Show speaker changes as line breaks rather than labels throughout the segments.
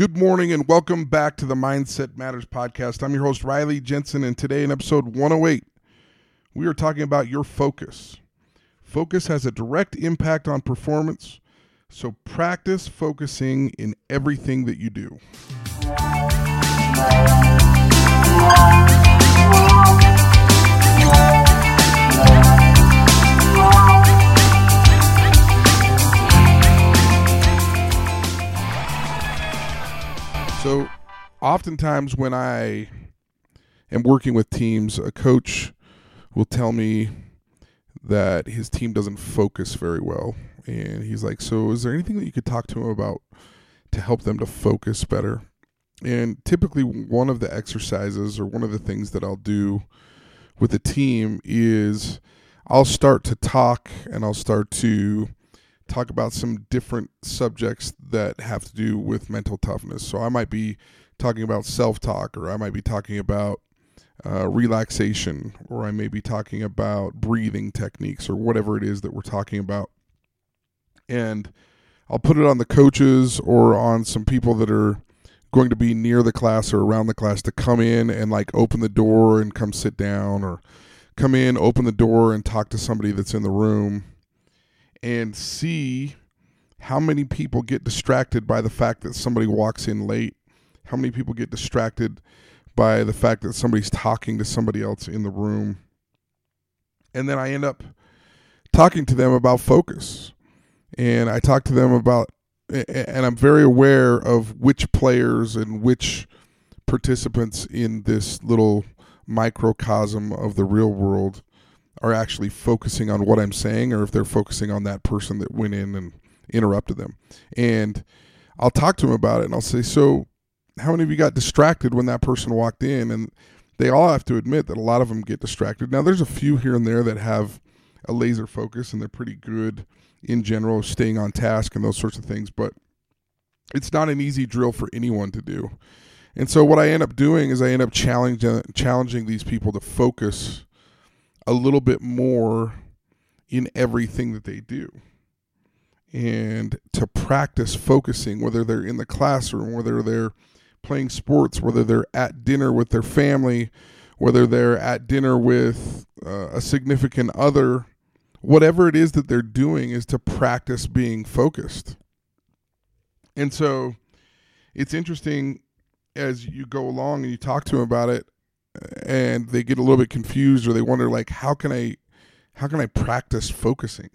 Good morning and welcome back to the Mindset Matters podcast. I'm your host, Riley Jensen, and today in episode 108, we are talking about your focus. Focus has a direct impact on performance, so practice focusing in everything that you do. Oftentimes when I am working with teams, a coach will tell me that his team doesn't focus very well. And he's like, So, is there anything that you could talk to him about to help them to focus better? And typically, one of the exercises or one of the things that I'll do with the team is I'll start to talk and I'll start to talk about some different subjects that have to do with mental toughness. So I might be talking about self talk, or I might be talking about uh, relaxation, or I may be talking about breathing techniques, or whatever it is that we're talking about. And I'll put it on the coaches or on some people that are going to be near the class or around the class to come in and like open the door and come sit down or come in, open the door and talk to somebody that's in the room and see how many people get distracted by the fact that somebody walks in late, how many people get distracted by the fact that somebody's talking to somebody else in the room. And then I end up talking to them about focus. And I talk to them about, and I'm very aware of which players and which participants in this little microcosm of the real world are actually focusing on what I'm saying or if they're focusing on that person that went in and interrupted them. And I'll talk to them about it and I'll say, So, how many of you got distracted when that person walked in? And they all have to admit that a lot of them get distracted. Now, there's a few here and there that have a laser focus and they're pretty good in general, staying on task and those sorts of things, but it's not an easy drill for anyone to do. And so, what I end up doing is I end up challenging uh, challenging these people to focus a little bit more in everything that they do. And to practice focusing whether they're in the classroom whether they're playing sports whether they're at dinner with their family whether they're at dinner with uh, a significant other whatever it is that they're doing is to practice being focused. And so it's interesting as you go along and you talk to them about it and they get a little bit confused or they wonder like how can I how can I practice focusing?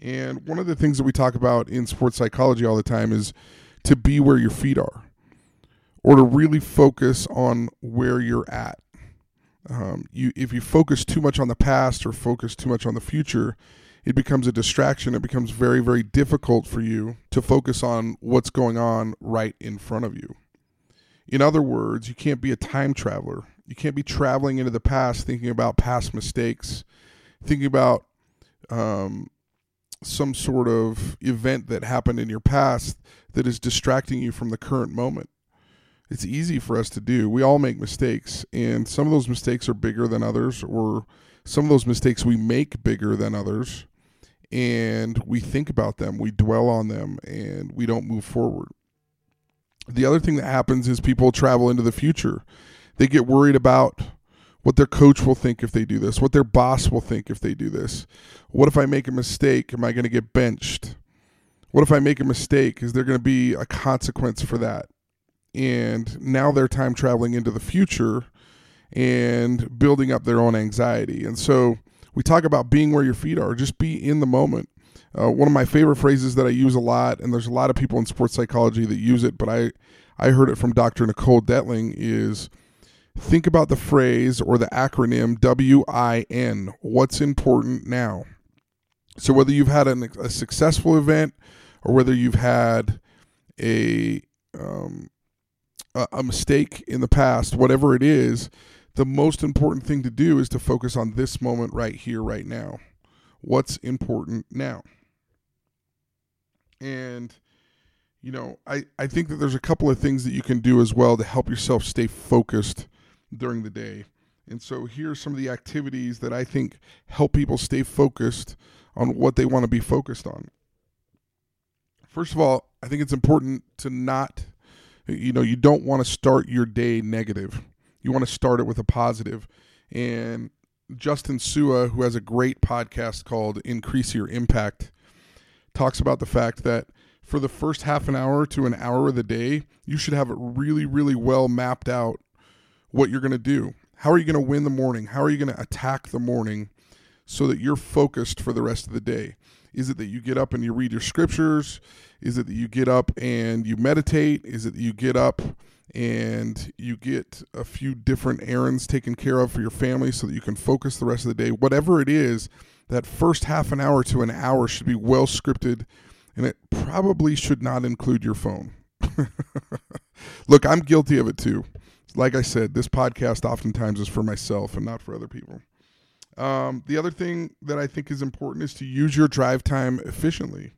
And one of the things that we talk about in sports psychology all the time is to be where your feet are or to really focus on where you're at. Um, you if you focus too much on the past or focus too much on the future, it becomes a distraction. It becomes very, very difficult for you to focus on what's going on right in front of you. In other words, you can't be a time traveler. You can't be traveling into the past thinking about past mistakes, thinking about um, some sort of event that happened in your past that is distracting you from the current moment. It's easy for us to do. We all make mistakes, and some of those mistakes are bigger than others, or some of those mistakes we make bigger than others, and we think about them, we dwell on them, and we don't move forward. The other thing that happens is people travel into the future they get worried about what their coach will think if they do this, what their boss will think if they do this. What if I make a mistake? Am I going to get benched? What if I make a mistake? Is there going to be a consequence for that? And now they're time traveling into the future and building up their own anxiety. And so we talk about being where your feet are, just be in the moment. Uh, one of my favorite phrases that I use a lot, and there's a lot of people in sports psychology that use it, but I, I heard it from Dr. Nicole Detling is think about the phrase or the acronym WIN. What's important now? So whether you've had an, a successful event or whether you've had a um, a mistake in the past, whatever it is, the most important thing to do is to focus on this moment right here, right now. What's important now? And you know, I, I think that there's a couple of things that you can do as well to help yourself stay focused during the day. And so here are some of the activities that I think help people stay focused on what they want to be focused on. First of all, I think it's important to not You know, you don't want to start your day negative. You want to start it with a positive. And Justin Sua, who has a great podcast called Increase Your Impact, talks about the fact that for the first half an hour to an hour of the day, you should have it really, really well mapped out what you're going to do. How are you going to win the morning? How are you going to attack the morning so that you're focused for the rest of the day? Is it that you get up and you read your scriptures? Is it that you get up and you meditate? Is it that you get up and you get a few different errands taken care of for your family so that you can focus the rest of the day? Whatever it is, that first half an hour to an hour should be well scripted and it probably should not include your phone. Look, I'm guilty of it too. Like I said, this podcast oftentimes is for myself and not for other people. Um, the other thing that I think is important is to use your drive time efficiently.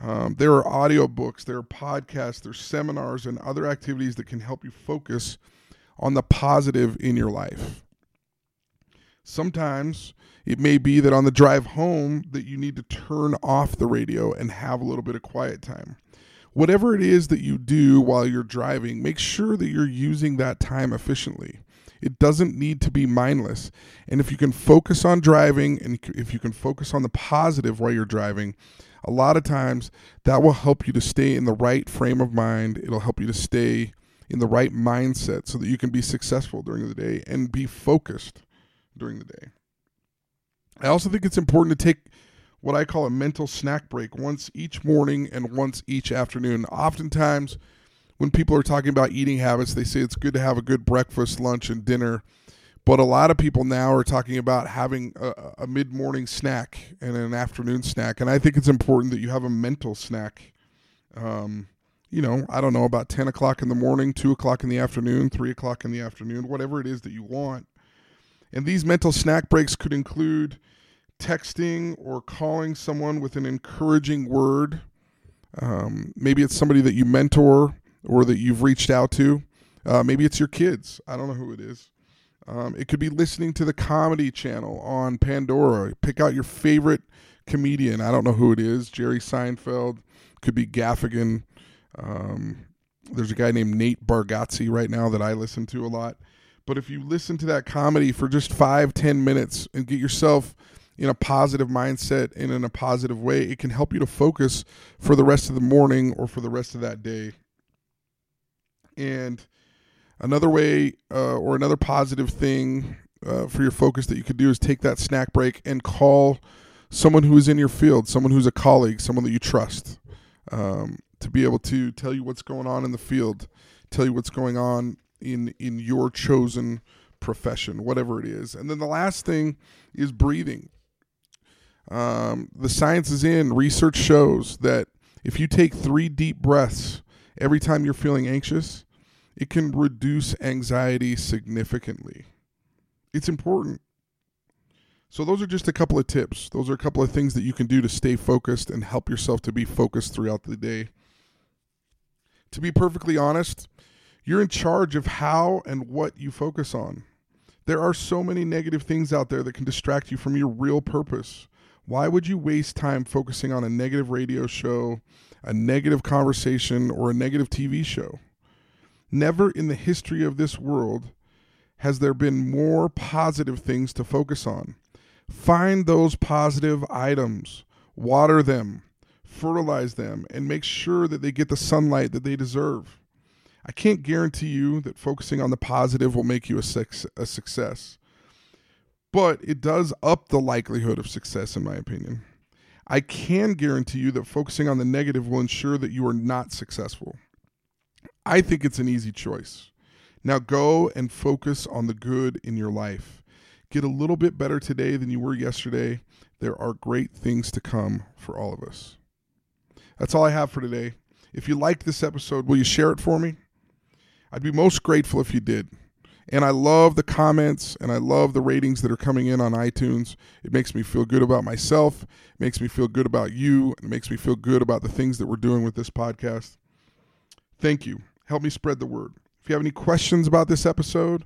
Um, there are audiobooks, there are podcasts, there's seminars and other activities that can help you focus on the positive in your life. Sometimes it may be that on the drive home that you need to turn off the radio and have a little bit of quiet time. Whatever it is that you do while you're driving, make sure that you're using that time efficiently. It doesn't need to be mindless. And if you can focus on driving and if you can focus on the positive while you're driving, a lot of times that will help you to stay in the right frame of mind. It'll help you to stay in the right mindset so that you can be successful during the day and be focused during the day. I also think it's important to take what I call a mental snack break once each morning and once each afternoon. Oftentimes, when people are talking about eating habits, they say it's good to have a good breakfast, lunch, and dinner. But a lot of people now are talking about having a, a mid morning snack and an afternoon snack. And I think it's important that you have a mental snack. Um, you know, I don't know, about 10 o'clock in the morning, 2 o'clock in the afternoon, 3 o'clock in the afternoon, whatever it is that you want. And these mental snack breaks could include texting or calling someone with an encouraging word. Um, maybe it's somebody that you mentor or that you've reached out to. Uh, maybe it's your kids. I don't know who it is. Um, it could be listening to the comedy channel on Pandora. Pick out your favorite comedian. I don't know who it is. Jerry Seinfeld. Could be Gaffigan. Um, there's a guy named Nate Bargatze right now that I listen to a lot. But if you listen to that comedy for just five, ten minutes and get yourself in a positive mindset and in a positive way, it can help you to focus for the rest of the morning or for the rest of that day. And another way uh, or another positive thing uh, for your focus that you could do is take that snack break and call someone who is in your field, someone who's a colleague, someone that you trust, um, to be able to tell you what's going on in the field, tell you what's going on in in your chosen profession, whatever it is. And then the last thing is breathing. Um, the science is in. Research shows that if you take three deep breaths every time you're feeling anxious, it can reduce anxiety significantly. It's important. So, those are just a couple of tips. Those are a couple of things that you can do to stay focused and help yourself to be focused throughout the day. To be perfectly honest, you're in charge of how and what you focus on. There are so many negative things out there that can distract you from your real purpose. Why would you waste time focusing on a negative radio show, a negative conversation, or a negative TV show? Never in the history of this world has there been more positive things to focus on. Find those positive items, water them, fertilize them, and make sure that they get the sunlight that they deserve. I can't guarantee you that focusing on the positive will make you a, success, but it does up the likelihood of success, in my opinion. I can guarantee you that focusing on the negative will ensure that you are not successful. I think it's an easy choice. Now go and focus on the good in your life. Get a little bit better today than you were yesterday. There are great things to come for all of us. That's all I have for today. If you liked this episode, will you share it for me? I'd be most grateful if you did. And I love the comments and I love the ratings that are coming in on iTunes. It makes me feel good about myself, it makes me feel good about you, it makes me feel good about the things that we're doing with this podcast. Thank you. Help me spread the word. If you have any questions about this episode,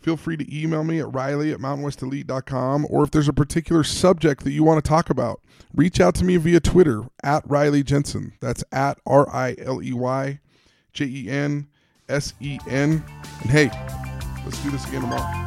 feel free to email me at riley at mountainwestelite.com. Or if there's a particular subject that you want to talk about, reach out to me via Twitter at Riley Jensen. That's at R I L E Y J E N S E N. And hey, Let's do this again tomorrow.